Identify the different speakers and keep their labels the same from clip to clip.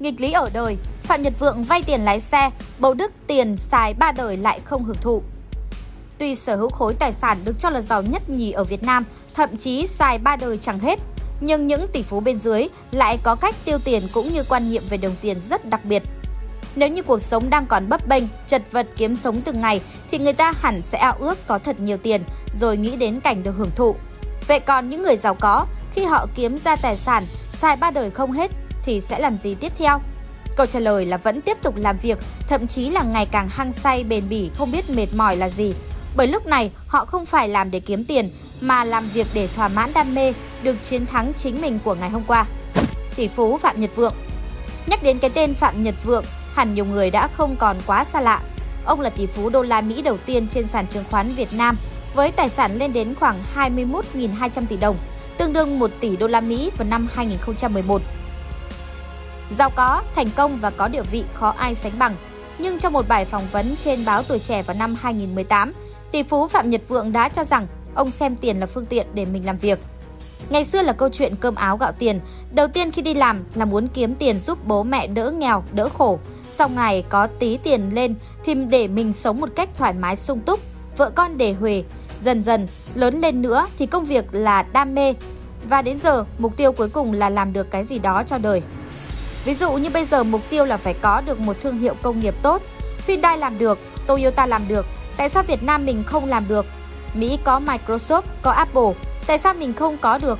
Speaker 1: Nghịch lý ở đời, Phạm Nhật Vượng vay tiền lái xe, bầu đức tiền xài ba đời lại không hưởng thụ. Tuy sở hữu khối tài sản được cho là giàu nhất nhì ở Việt Nam, thậm chí xài ba đời chẳng hết, nhưng những tỷ phú bên dưới lại có cách tiêu tiền cũng như quan niệm về đồng tiền rất đặc biệt. Nếu như cuộc sống đang còn bấp bênh, chật vật kiếm sống từng ngày thì người ta hẳn sẽ ao ước có thật nhiều tiền rồi nghĩ đến cảnh được hưởng thụ. Vậy còn những người giàu có, khi họ kiếm ra tài sản, xài ba đời không hết thì sẽ làm gì tiếp theo? Câu trả lời là vẫn tiếp tục làm việc, thậm chí là ngày càng hăng say bền bỉ không biết mệt mỏi là gì. Bởi lúc này họ không phải làm để kiếm tiền mà làm việc để thỏa mãn đam mê, được chiến thắng chính mình của ngày hôm qua. Tỷ phú Phạm Nhật Vượng Nhắc đến cái tên Phạm Nhật Vượng, hẳn nhiều người đã không còn quá xa lạ. Ông là tỷ phú đô la Mỹ đầu tiên trên sàn chứng khoán Việt Nam với tài sản lên đến khoảng 21.200 tỷ đồng, tương đương 1 tỷ đô la Mỹ vào năm 2011. Giàu có, thành công và có địa vị khó ai sánh bằng. Nhưng trong một bài phỏng vấn trên báo Tuổi Trẻ vào năm 2018, tỷ phú Phạm Nhật Vượng đã cho rằng ông xem tiền là phương tiện để mình làm việc. Ngày xưa là câu chuyện cơm áo gạo tiền, đầu tiên khi đi làm là muốn kiếm tiền giúp bố mẹ đỡ nghèo, đỡ khổ. Sau ngày có tí tiền lên thì để mình sống một cách thoải mái sung túc, vợ con đề huề. Dần dần, lớn lên nữa thì công việc là đam mê. Và đến giờ, mục tiêu cuối cùng là làm được cái gì đó cho đời. Ví dụ như bây giờ mục tiêu là phải có được một thương hiệu công nghiệp tốt. Hyundai làm được, Toyota làm được, tại sao Việt Nam mình không làm được? Mỹ có Microsoft, có Apple, tại sao mình không có được?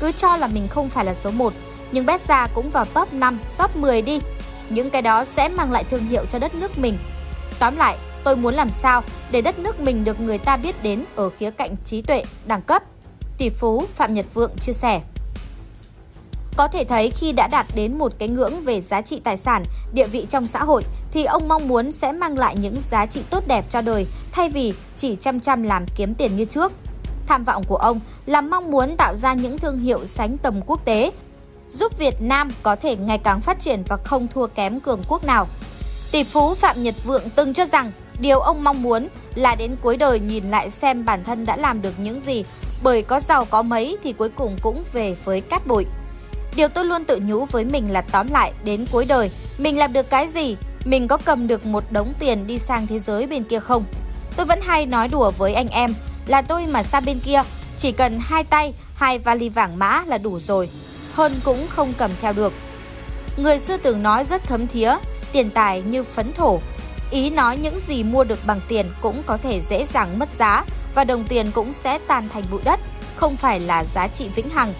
Speaker 1: Cứ cho là mình không phải là số 1, nhưng bét ra cũng vào top 5, top 10 đi. Những cái đó sẽ mang lại thương hiệu cho đất nước mình. Tóm lại, tôi muốn làm sao để đất nước mình được người ta biết đến ở khía cạnh trí tuệ, đẳng cấp. Tỷ phú Phạm Nhật Vượng chia sẻ. Có thể thấy khi đã đạt đến một cái ngưỡng về giá trị tài sản, địa vị trong xã hội thì ông mong muốn sẽ mang lại những giá trị tốt đẹp cho đời thay vì chỉ chăm chăm làm kiếm tiền như trước. Tham vọng của ông là mong muốn tạo ra những thương hiệu sánh tầm quốc tế, giúp Việt Nam có thể ngày càng phát triển và không thua kém cường quốc nào. Tỷ phú Phạm Nhật Vượng từng cho rằng điều ông mong muốn là đến cuối đời nhìn lại xem bản thân đã làm được những gì, bởi có giàu có mấy thì cuối cùng cũng về với cát bụi. Điều tôi luôn tự nhủ với mình là tóm lại đến cuối đời, mình làm được cái gì, mình có cầm được một đống tiền đi sang thế giới bên kia không. Tôi vẫn hay nói đùa với anh em là tôi mà sang bên kia chỉ cần hai tay, hai vali vàng mã là đủ rồi, hơn cũng không cầm theo được. Người xưa từng nói rất thấm thía, tiền tài như phấn thổ. Ý nói những gì mua được bằng tiền cũng có thể dễ dàng mất giá và đồng tiền cũng sẽ tan thành bụi đất, không phải là giá trị vĩnh hằng.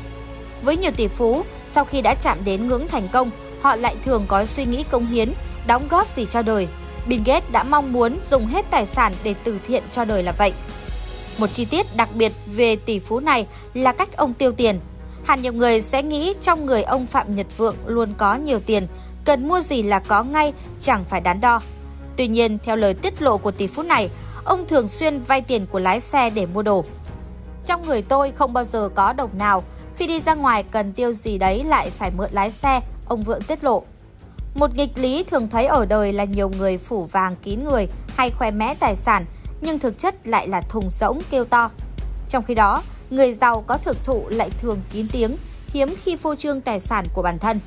Speaker 1: Với nhiều tỷ phú, sau khi đã chạm đến ngưỡng thành công, họ lại thường có suy nghĩ công hiến, đóng góp gì cho đời. Bill Gates đã mong muốn dùng hết tài sản để từ thiện cho đời là vậy. Một chi tiết đặc biệt về tỷ phú này là cách ông tiêu tiền. Hẳn nhiều người sẽ nghĩ trong người ông Phạm Nhật Vượng luôn có nhiều tiền, cần mua gì là có ngay, chẳng phải đắn đo. Tuy nhiên, theo lời tiết lộ của tỷ phú này, ông thường xuyên vay tiền của lái xe để mua đồ. Trong người tôi không bao giờ có đồng nào, khi đi ra ngoài cần tiêu gì đấy lại phải mượn lái xe, ông Vượng tiết lộ. Một nghịch lý thường thấy ở đời là nhiều người phủ vàng kín người hay khoe mẽ tài sản, nhưng thực chất lại là thùng rỗng kêu to. Trong khi đó, người giàu có thực thụ lại thường kín tiếng, hiếm khi phô trương tài sản của bản thân.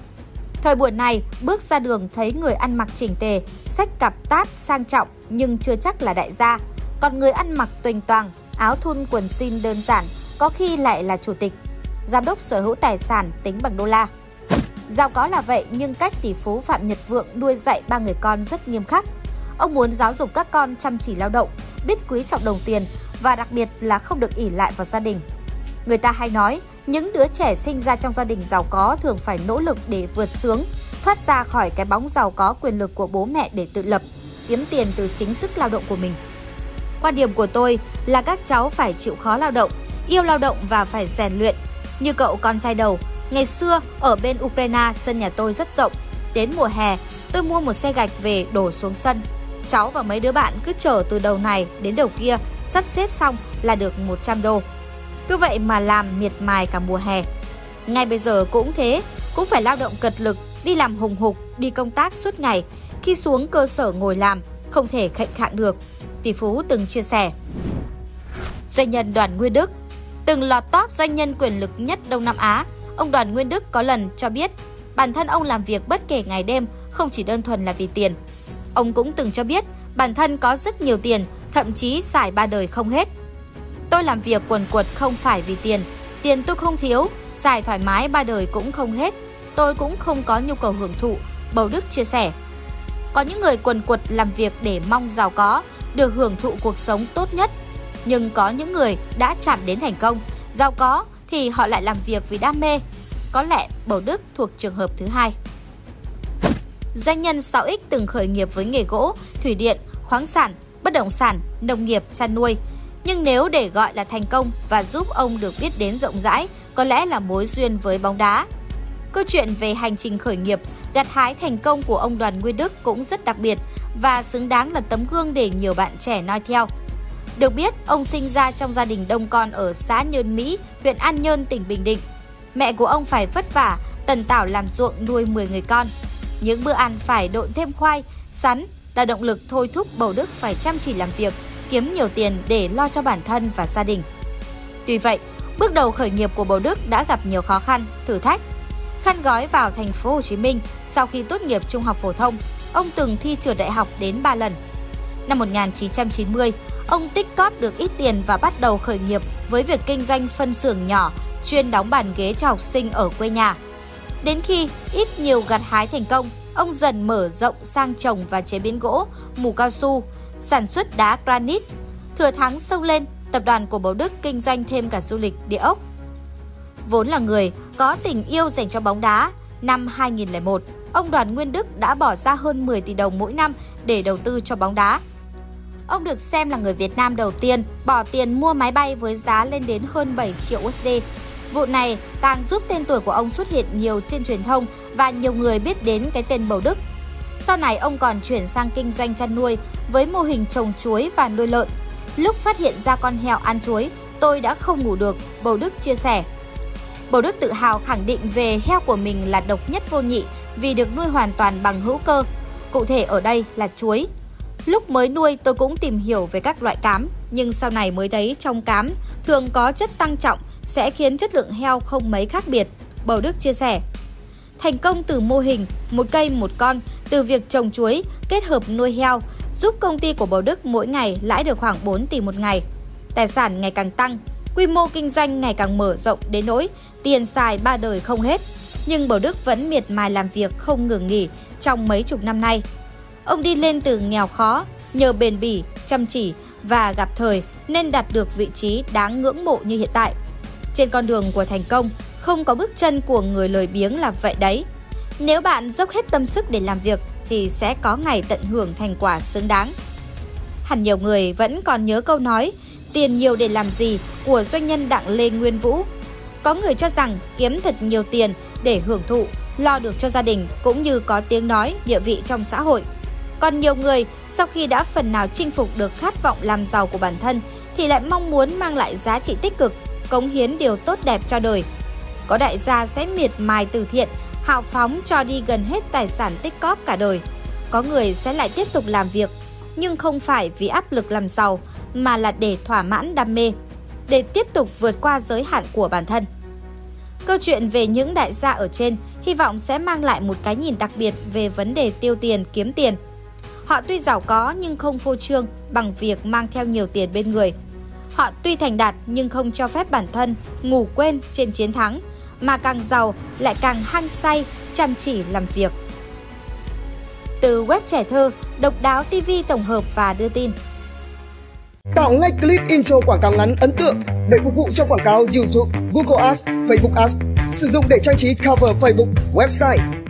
Speaker 1: Thời buổi này, bước ra đường thấy người ăn mặc chỉnh tề, sách cặp táp sang trọng nhưng chưa chắc là đại gia. Còn người ăn mặc tuỳnh toàn, áo thun quần xin đơn giản, có khi lại là chủ tịch giám đốc sở hữu tài sản tính bằng đô la. Giàu có là vậy nhưng cách tỷ phú Phạm Nhật Vượng nuôi dạy ba người con rất nghiêm khắc. Ông muốn giáo dục các con chăm chỉ lao động, biết quý trọng đồng tiền và đặc biệt là không được ỉ lại vào gia đình. Người ta hay nói, những đứa trẻ sinh ra trong gia đình giàu có thường phải nỗ lực để vượt sướng, thoát ra khỏi cái bóng giàu có quyền lực của bố mẹ để tự lập, kiếm tiền từ chính sức lao động của mình. Quan điểm của tôi là các cháu phải chịu khó lao động, yêu lao động và phải rèn luyện như cậu con trai đầu, ngày xưa ở bên Ukraine sân nhà tôi rất rộng. Đến mùa hè, tôi mua một xe gạch về đổ xuống sân. Cháu và mấy đứa bạn cứ chở từ đầu này đến đầu kia, sắp xếp xong là được 100 đô. Cứ vậy mà làm miệt mài cả mùa hè. Ngay bây giờ cũng thế, cũng phải lao động cật lực, đi làm hùng hục, đi công tác suốt ngày. Khi xuống cơ sở ngồi làm, không thể khệnh khạng được. Tỷ phú từng chia sẻ. Doanh nhân đoàn Nguyên Đức Từng lọt top doanh nhân quyền lực nhất Đông Nam Á, ông Đoàn Nguyên Đức có lần cho biết bản thân ông làm việc bất kể ngày đêm, không chỉ đơn thuần là vì tiền. Ông cũng từng cho biết bản thân có rất nhiều tiền, thậm chí xài ba đời không hết. Tôi làm việc quần quật không phải vì tiền, tiền tôi không thiếu, xài thoải mái ba đời cũng không hết. Tôi cũng không có nhu cầu hưởng thụ, Bầu Đức chia sẻ. Có những người quần quật làm việc để mong giàu có, được hưởng thụ cuộc sống tốt nhất. Nhưng có những người đã chạm đến thành công, giàu có thì họ lại làm việc vì đam mê. Có lẽ Bầu Đức thuộc trường hợp thứ hai. Doanh nhân 6X từng khởi nghiệp với nghề gỗ, thủy điện, khoáng sản, bất động sản, nông nghiệp, chăn nuôi. Nhưng nếu để gọi là thành công và giúp ông được biết đến rộng rãi, có lẽ là mối duyên với bóng đá. Câu chuyện về hành trình khởi nghiệp, gặt hái thành công của ông Đoàn Nguyên Đức cũng rất đặc biệt và xứng đáng là tấm gương để nhiều bạn trẻ noi theo. Được biết, ông sinh ra trong gia đình đông con ở xã Nhơn Mỹ, huyện An Nhơn, tỉnh Bình Định. Mẹ của ông phải vất vả, tần tảo làm ruộng nuôi 10 người con. Những bữa ăn phải độn thêm khoai, sắn là động lực thôi thúc Bầu Đức phải chăm chỉ làm việc, kiếm nhiều tiền để lo cho bản thân và gia đình. Tuy vậy, bước đầu khởi nghiệp của Bầu Đức đã gặp nhiều khó khăn, thử thách. Khăn gói vào thành phố Hồ Chí Minh sau khi tốt nghiệp trung học phổ thông, ông từng thi trượt đại học đến 3 lần. Năm 1990, ông tích cóp được ít tiền và bắt đầu khởi nghiệp với việc kinh doanh phân xưởng nhỏ chuyên đóng bàn ghế cho học sinh ở quê nhà. Đến khi ít nhiều gặt hái thành công, ông dần mở rộng sang trồng và chế biến gỗ, mù cao su, sản xuất đá granite. Thừa thắng sâu lên, tập đoàn của Bầu Đức kinh doanh thêm cả du lịch địa ốc. Vốn là người có tình yêu dành cho bóng đá, năm 2001, ông Đoàn Nguyên Đức đã bỏ ra hơn 10 tỷ đồng mỗi năm để đầu tư cho bóng đá. Ông được xem là người Việt Nam đầu tiên bỏ tiền mua máy bay với giá lên đến hơn 7 triệu USD. Vụ này càng giúp tên tuổi của ông xuất hiện nhiều trên truyền thông và nhiều người biết đến cái tên Bầu Đức. Sau này ông còn chuyển sang kinh doanh chăn nuôi với mô hình trồng chuối và nuôi lợn. Lúc phát hiện ra con heo ăn chuối, tôi đã không ngủ được, Bầu Đức chia sẻ. Bầu Đức tự hào khẳng định về heo của mình là độc nhất vô nhị vì được nuôi hoàn toàn bằng hữu cơ. Cụ thể ở đây là chuối. Lúc mới nuôi tôi cũng tìm hiểu về các loại cám, nhưng sau này mới thấy trong cám thường có chất tăng trọng sẽ khiến chất lượng heo không mấy khác biệt, Bầu Đức chia sẻ. Thành công từ mô hình một cây một con từ việc trồng chuối kết hợp nuôi heo giúp công ty của Bầu Đức mỗi ngày lãi được khoảng 4 tỷ một ngày. Tài sản ngày càng tăng, quy mô kinh doanh ngày càng mở rộng đến nỗi tiền xài ba đời không hết. Nhưng Bầu Đức vẫn miệt mài làm việc không ngừng nghỉ trong mấy chục năm nay. Ông đi lên từ nghèo khó, nhờ bền bỉ, chăm chỉ và gặp thời nên đạt được vị trí đáng ngưỡng mộ như hiện tại. Trên con đường của thành công, không có bước chân của người lười biếng là vậy đấy. Nếu bạn dốc hết tâm sức để làm việc thì sẽ có ngày tận hưởng thành quả xứng đáng. Hẳn nhiều người vẫn còn nhớ câu nói tiền nhiều để làm gì của doanh nhân Đặng Lê Nguyên Vũ. Có người cho rằng kiếm thật nhiều tiền để hưởng thụ, lo được cho gia đình cũng như có tiếng nói, địa vị trong xã hội. Còn nhiều người sau khi đã phần nào chinh phục được khát vọng làm giàu của bản thân thì lại mong muốn mang lại giá trị tích cực, cống hiến điều tốt đẹp cho đời. Có đại gia sẽ miệt mài từ thiện, hào phóng cho đi gần hết tài sản tích cóp cả đời. Có người sẽ lại tiếp tục làm việc, nhưng không phải vì áp lực làm giàu, mà là để thỏa mãn đam mê, để tiếp tục vượt qua giới hạn của bản thân. Câu chuyện về những đại gia ở trên hy vọng sẽ mang lại một cái nhìn đặc biệt về vấn đề tiêu tiền, kiếm tiền. Họ tuy giàu có nhưng không phô trương bằng việc mang theo nhiều tiền bên người. Họ tuy thành đạt nhưng không cho phép bản thân ngủ quên trên chiến thắng, mà càng giàu lại càng hăng say, chăm chỉ làm việc. Từ web trẻ thơ, độc đáo TV tổng hợp và đưa tin.
Speaker 2: Tạo ngay clip intro quảng cáo ngắn ấn tượng để phục vụ cho quảng cáo YouTube, Google Ads, Facebook Ads. Sử dụng để trang trí cover Facebook, website